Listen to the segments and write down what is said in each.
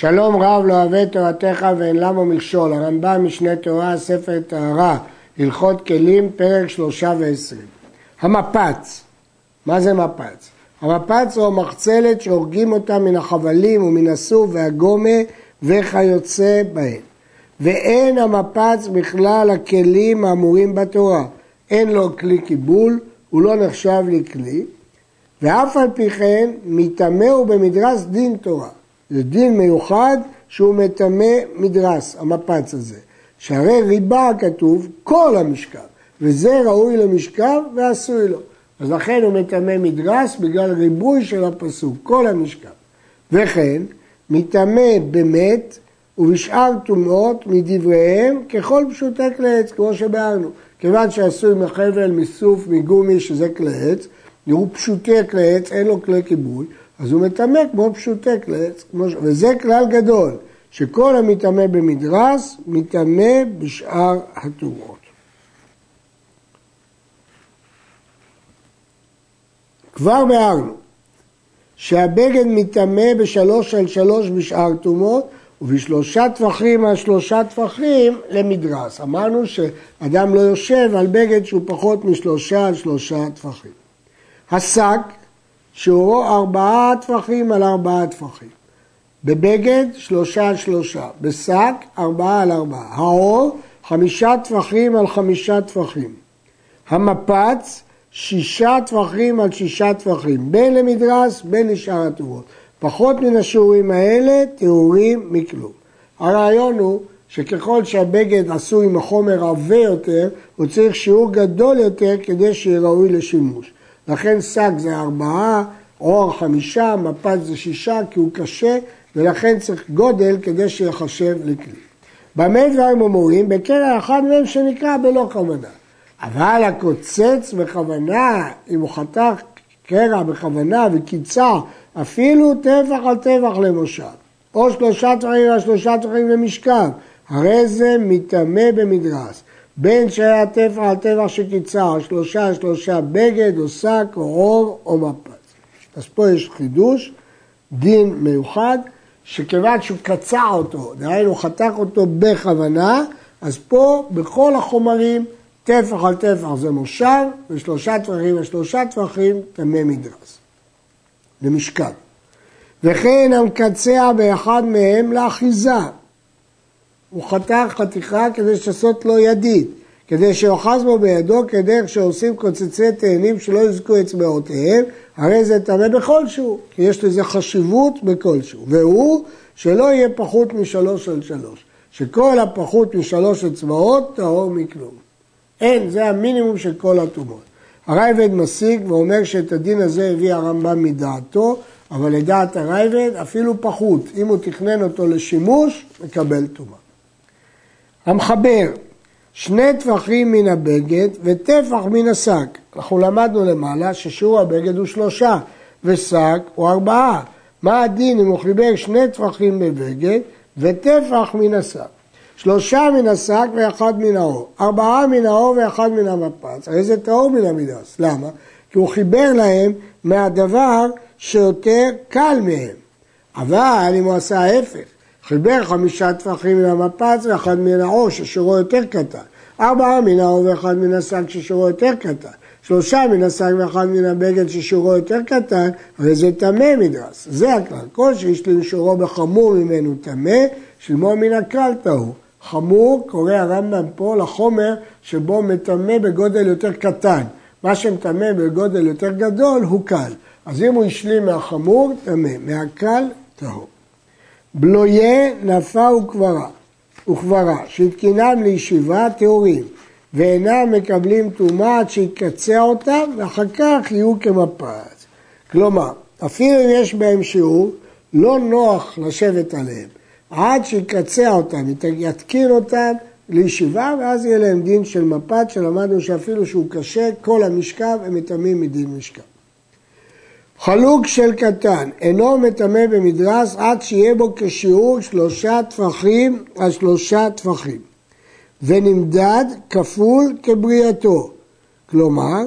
שלום רב לא אוהב תורתך ואין למה מכשול, הרמב"ם משנה תורה, ספר טהרה, הלכות כלים, פרק שלושה ועשרים. המפץ, מה זה מפץ? המפץ הוא המחצלת שהורגים אותה מן החבלים ומן הסוף והגומה וכיוצא בהן. ואין המפץ בכלל הכלים האמורים בתורה. אין לו כלי קיבול, הוא לא נחשב לכלי, ואף על פי כן מטמא הוא במדרס דין תורה. זה דין מיוחד שהוא מטמא מדרס, המפץ הזה. שהרי ריבה כתוב כל המשכב, וזה ראוי למשכב ועשוי לו. אז לכן הוא מטמא מדרס בגלל ריבוי של הפסוק, כל המשכב. וכן, מטמא במת ובשאר טומאות מדבריהם ככל פשוטי כלי עץ, כמו שבארנו. כיוון שעשוי מחבל, מסוף, מגומי, שזה כלי עץ, הוא פשוטי כלי עץ, אין לו כלי כיבוי, אז הוא מטמא כמו פשוטי כלי עץ, וזה כלל גדול, שכל המטמא במדרס, מטמא בשאר הטומאות. כבר ביארנו שהבגד מטמא בשלוש על שלוש בשאר טומאות ובשלושה טפחים על שלושה טפחים למדרס. אמרנו שאדם לא יושב על בגד שהוא פחות משלושה על שלושה טפחים. השק, שיעורו ארבעה טפחים על ארבעה טפחים. בבגד, שלושה על שלושה. בשק, ארבעה על ארבעה. העור, חמישה טפחים על חמישה טפחים. המפץ, שישה טפחים על שישה טפחים, בין למדרס, בין לשאר הטובות. פחות מן השיעורים האלה, טהורים מכלום. הרעיון הוא שככל שהבגד עשוי מחומר עבה יותר, הוא צריך שיעור גדול יותר כדי שיהיה ראוי לשימוש. לכן שק זה ארבעה, עור חמישה, מפת זה שישה, כי הוא קשה, ולכן צריך גודל כדי שיחשב לכלי. במה דברים אמורים? בקרע אחד מהם שנקרא בלא כוונה. אבל הקוצץ בכוונה, אם הוא חתך קרע בכוונה וקיצה אפילו טפח על טפח למושב, או שלושה טפחים על שלושה טפחים למשכב, הרי זה מטמא במדרס. בין שהיה טפח על טפח שקיצה, או שלושה שלושה בגד, או שק, או עור, או מפץ. אז פה יש חידוש, דין מיוחד, שכיוון שהוא קצע אותו, דהיינו חתך אותו בכוונה, אז פה בכל החומרים טפח על טפח זה מושב, ושלושה טפחים על שלושה טפחים טמא מדרס. למשכב. וכן המקצע באחד מהם לאחיזה. הוא חתך חתיכה כדי לעשות לו ידית, כדי שאוחז בו בידו כדרך שעושים קוצצי תאנים שלא יזכו אצבעותיהם, הרי זה טמא בכלשהו, כי יש לזה חשיבות בכלשהו. והוא שלא יהיה פחות משלוש על שלוש, שכל הפחות משלוש אצבעות טהור מכלום. אין, זה המינימום של כל הטומאות. הרייבד משיג ואומר שאת הדין הזה הביא הרמב"ם מדעתו, אבל לדעת הרייבד אפילו פחות, אם הוא תכנן אותו לשימוש, מקבל טומאה. המחבר, שני טפחים מן הבגד וטפח מן השק. אנחנו למדנו למעלה ששיעור הבגד הוא שלושה ושק הוא ארבעה. מה הדין אם הוא חיבר שני טפחים בבגד וטפח מן השק? שלושה מן השק ואחד מן האור, ארבעה מן האור ואחד מן המפץ, הרי זה טהור מן המדרס, למה? כי הוא חיבר להם מהדבר שיותר קל מהם, אבל אם הוא עשה ההפך, חיבר חמישה טפחים מן המפץ ואחד מן האור ששירו יותר קטן, ארבעה מן האור ואחד מן השק ששירו יותר קטן, שלושה מן השק ואחד מן הבגד ששיעורו יותר קטן, הרי זה טמא מדרס. זה הכלל. כל שיש לי שיעורו בחמור ממנו טמא, שלמו מן הכלל טהור. חמור, קורא הרמב"ם פה לחומר שבו מטמא בגודל יותר קטן. מה שמטמא בגודל יותר גדול הוא קל. אז אם הוא השלים מהחמור, טמא, מהקל, טהור. בלויה, נפה וקברה, וקברה, שהתקינם לישיבה, טהורים, ואינם מקבלים טומאה עד שיקצע אותם, ואחר כך יהיו כמפרץ. כלומר, אפילו אם יש בהם שיעור, לא נוח לשבת עליהם. עד שיקצע אותם, יתקין אותם לישיבה, ואז יהיה להם דין של מפת, שלמדנו שאפילו שהוא קשה, כל המשכב הם מטמאים מדין משכב. חלוק של קטן, אינו מטמא במדרס עד שיהיה בו כשיעור שלושה טפחים על שלושה טפחים, ונמדד כפול כבריאתו. כלומר,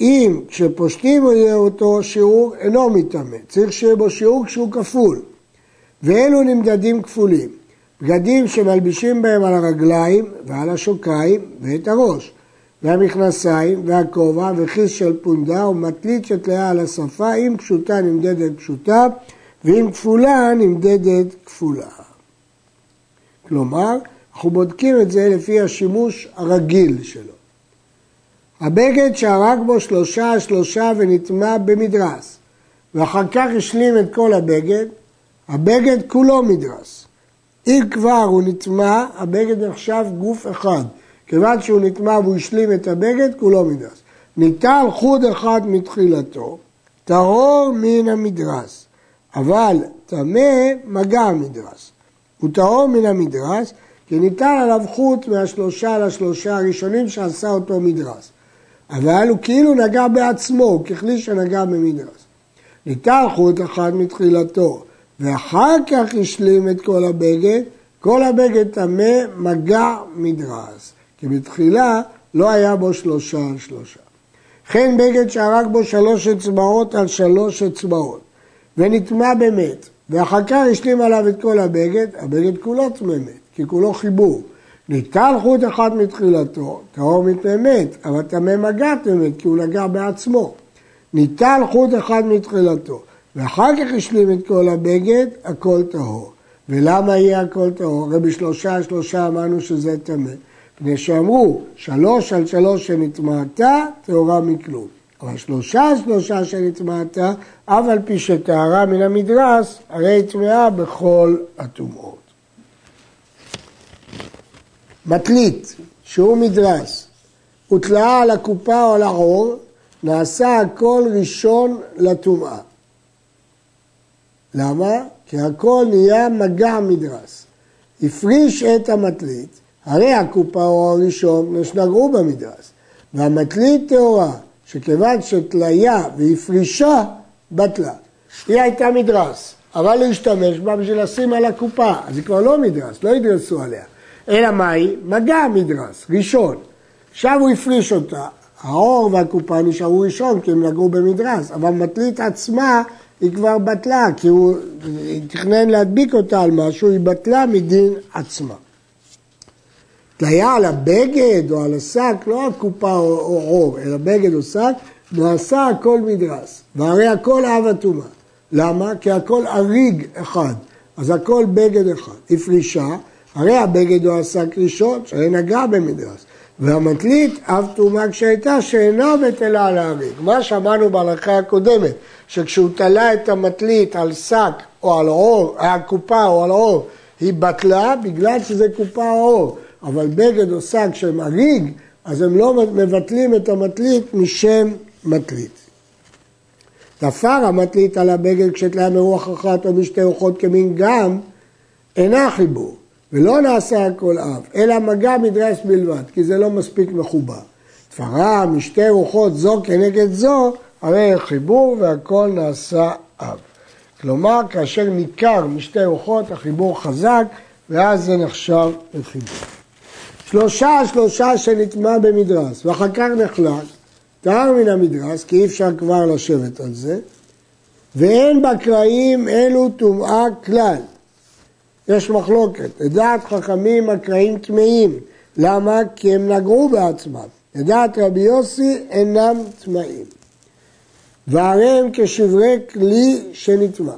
אם כשפושטים יהיה אותו שיעור, אינו מטמא, צריך שיהיה בו שיעור כשהוא כפול. ואלו נמדדים כפולים. בגדים שמלבישים בהם על הרגליים ועל השוקיים ואת הראש, והמכנסיים והכובע וכיס של פונדה ומטלית שתלויה על השפה, אם פשוטה נמדדת פשוטה ואם כפולה נמדדת כפולה. כלומר, אנחנו בודקים את זה לפי השימוש הרגיל שלו. הבגד שהרג בו שלושה שלושה ונטמע במדרס, ואחר כך השלים את כל הבגד, הבגד כולו מדרס. אם כבר הוא נטמע, הבגד נחשב גוף אחד. כיוון שהוא נטמע והוא השלים את הבגד, כולו מדרס. ניטל חוד אחד מתחילתו, טהור מן המדרס, אבל טמא מגע המדרס. הוא טהור מן המדרס, כי ניתן עליו חוט מהשלושה לשלושה הראשונים שעשה אותו מדרס. אבל הוא כאילו נגע בעצמו, ככלי שנגע במדרס. ניתן חוט אחד מתחילתו, ואחר כך השלים את כל הבגד, כל הבגד טמא מגע מדרס. כי בתחילה לא היה בו שלושה על שלושה. וכן בגד שהרג בו שלוש אצבעות על שלוש אצבעות, ונטמע במת, ואחר כך השלים עליו את כל הבגד, הבגד כולו טמא מת, כי כולו חיבור. ניטל חוט אחד מתחילתו, טהור מטמא מת, אבל טמא מגע טמא כי הוא נגע בעצמו. ניטל חוט אחד מתחילתו, ואחר כך השלים את כל הבגד, הכל טהור. ולמה יהיה הכל טהור? הרי בשלושה שלושה אמרנו שזה טמא. מפני שאמרו, שלוש על שלוש שנטמעתה, טהורה מכלום. אבל שלושה על שלושה שנטמעתה, אף על פי שטהרה מן המדרס, הרי טמאה בכל הטומאות. מטלית, שהוא מדרס, הוטלעה על הקופה או על העור, נעשה הכל ראשון לטומאה. למה? כי הכל נהיה מגע מדרס. הפריש את המטלית, הרי הקופה הוא הראשון שנגעו במדרס. והמטלית טהורה, שכיוון שתליה והפרישה, בטלה. היא הייתה מדרס, אבל הוא השתמש בה בשביל לשים על הקופה, אז היא כבר לא מדרס, לא ידרסו עליה. אלא מה היא? מגע מדרס, ראשון. עכשיו הוא הפריש אותה, האור והקופה נשארו ראשון כי הם נגעו במדרס, אבל מטלית עצמה היא כבר בטלה, כי הוא תכנן להדביק אותה על משהו, היא בטלה מדין עצמה. תליה על הבגד או על השק, לא הקופה או, או עור, אלא בגד או שק, נעשה הכל מדרס, והרי הכל אב הטומאה. למה? כי הכל אריג אחד, אז הכל בגד אחד. הפרישה, הרי הבגד או השק ראשון, שהרי נגע במדרס. והמטלית אב טומאה כשהייתה שאינה בטלה על האריג. מה שאמרנו בהלכה הקודמת, שכשהוא תלה את המטלית על שק או על עור, על קופה או על עור, היא בטלה בגלל שזה קופה או עור. אבל בגד או שק שהם אריג, אז הם לא מבטלים את המטלית משם מטלית. תפר המטלית על הבגד כשתליה מרוח אחת או משתי רוחות כמין גם, אינה חיבור, ולא נעשה הכל אב, אלא מגע מדרס בלבד, כי זה לא מספיק מחובר. תפרה משתי רוחות זו כנגד זו, הרי חיבור והכל נעשה אב. כלומר, כאשר ניכר משתי רוחות, החיבור חזק, ואז זה נחשב לחיבור. שלושה שלושה שנטמע במדרס, ואחר כך נחלק, טהר מן המדרס, כי אי אפשר כבר לשבת על זה, ואין בקרעים אלו טומאה כלל. יש מחלוקת. לדעת חכמים הקרעים טמאים. למה? כי הם נגעו בעצמם. לדעת רבי יוסי אינם טמאים. והרי הם כשברי כלי שנטמע.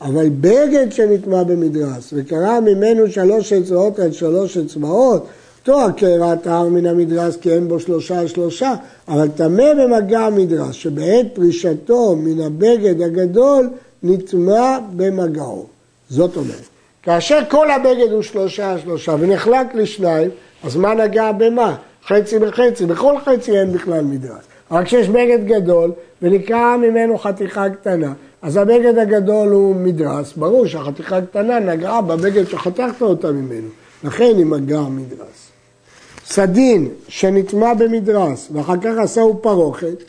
אבל בגד שנטמע במדרס וקרא ממנו שלוש אצבעות על שלוש אצבעות, אותו הקרע טהר מן המדרס כי אין בו שלושה על שלושה, אבל טמא במגע המדרס שבעת פרישתו מן הבגד הגדול נטמע במגעו. זאת אומרת, כאשר כל הבגד הוא שלושה על שלושה ונחלק לשניים, אז מה נגע במה? חצי בחצי, בכל חצי אין בכלל מדרס. אבל כשיש בגד גדול ונקרע ממנו חתיכה קטנה, אז הבגד הגדול הוא מדרס, ברור שהחתיכה הקטנה נגעה בבגד שחתכת אותה ממנו, לכן היא מגעה מדרס. סדין שנטמע במדרס ואחר כך עשהו פרוכת,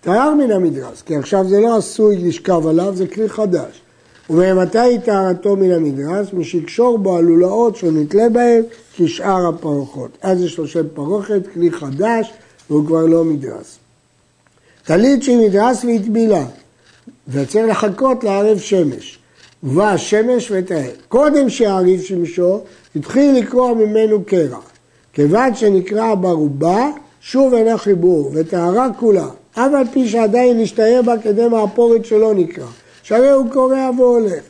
תייר מן המדרס, כי עכשיו זה לא עשוי לשכב עליו, זה כלי חדש. וממתי היא טהרתו מן המדרס? משקשור בו הלולאות שנתלה בהם כשאר הפרוחות. אז יש לו שם פרוכת, כלי חדש, והוא כבר לא מדרס. טלית שהיא מדרס והטבילה, וצריך לחכות לערב שמש. ובא השמש וטהר. קודם שיעריב שמשו, התחיל לקרוע ממנו קרע. כיוון שנקרע ברובה, שוב אינה חיבור, וטהרה כולה, אף על פי שעדיין נשתהה בה כדי מעפורת שלא נקרע. שהרי הוא קורע והולך.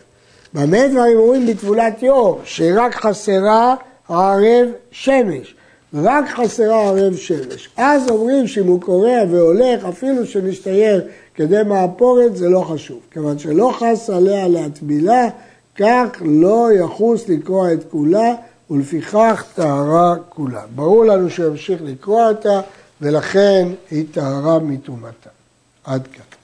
במה דברים אומרים בתבולת יום, שרק חסרה הערב שמש. רק חסרה ערב שמש. אז אומרים שאם הוא קורע והולך, אפילו שנסתייר כדי מעפורת, זה לא חשוב. כיוון שלא חס עליה להטבילה, כך לא יחוס לקרוע את כולה, ולפיכך טהרה כולה. ברור לנו שימשיך לקרוע אותה, ולכן היא טהרה מטומאתה. עד כאן.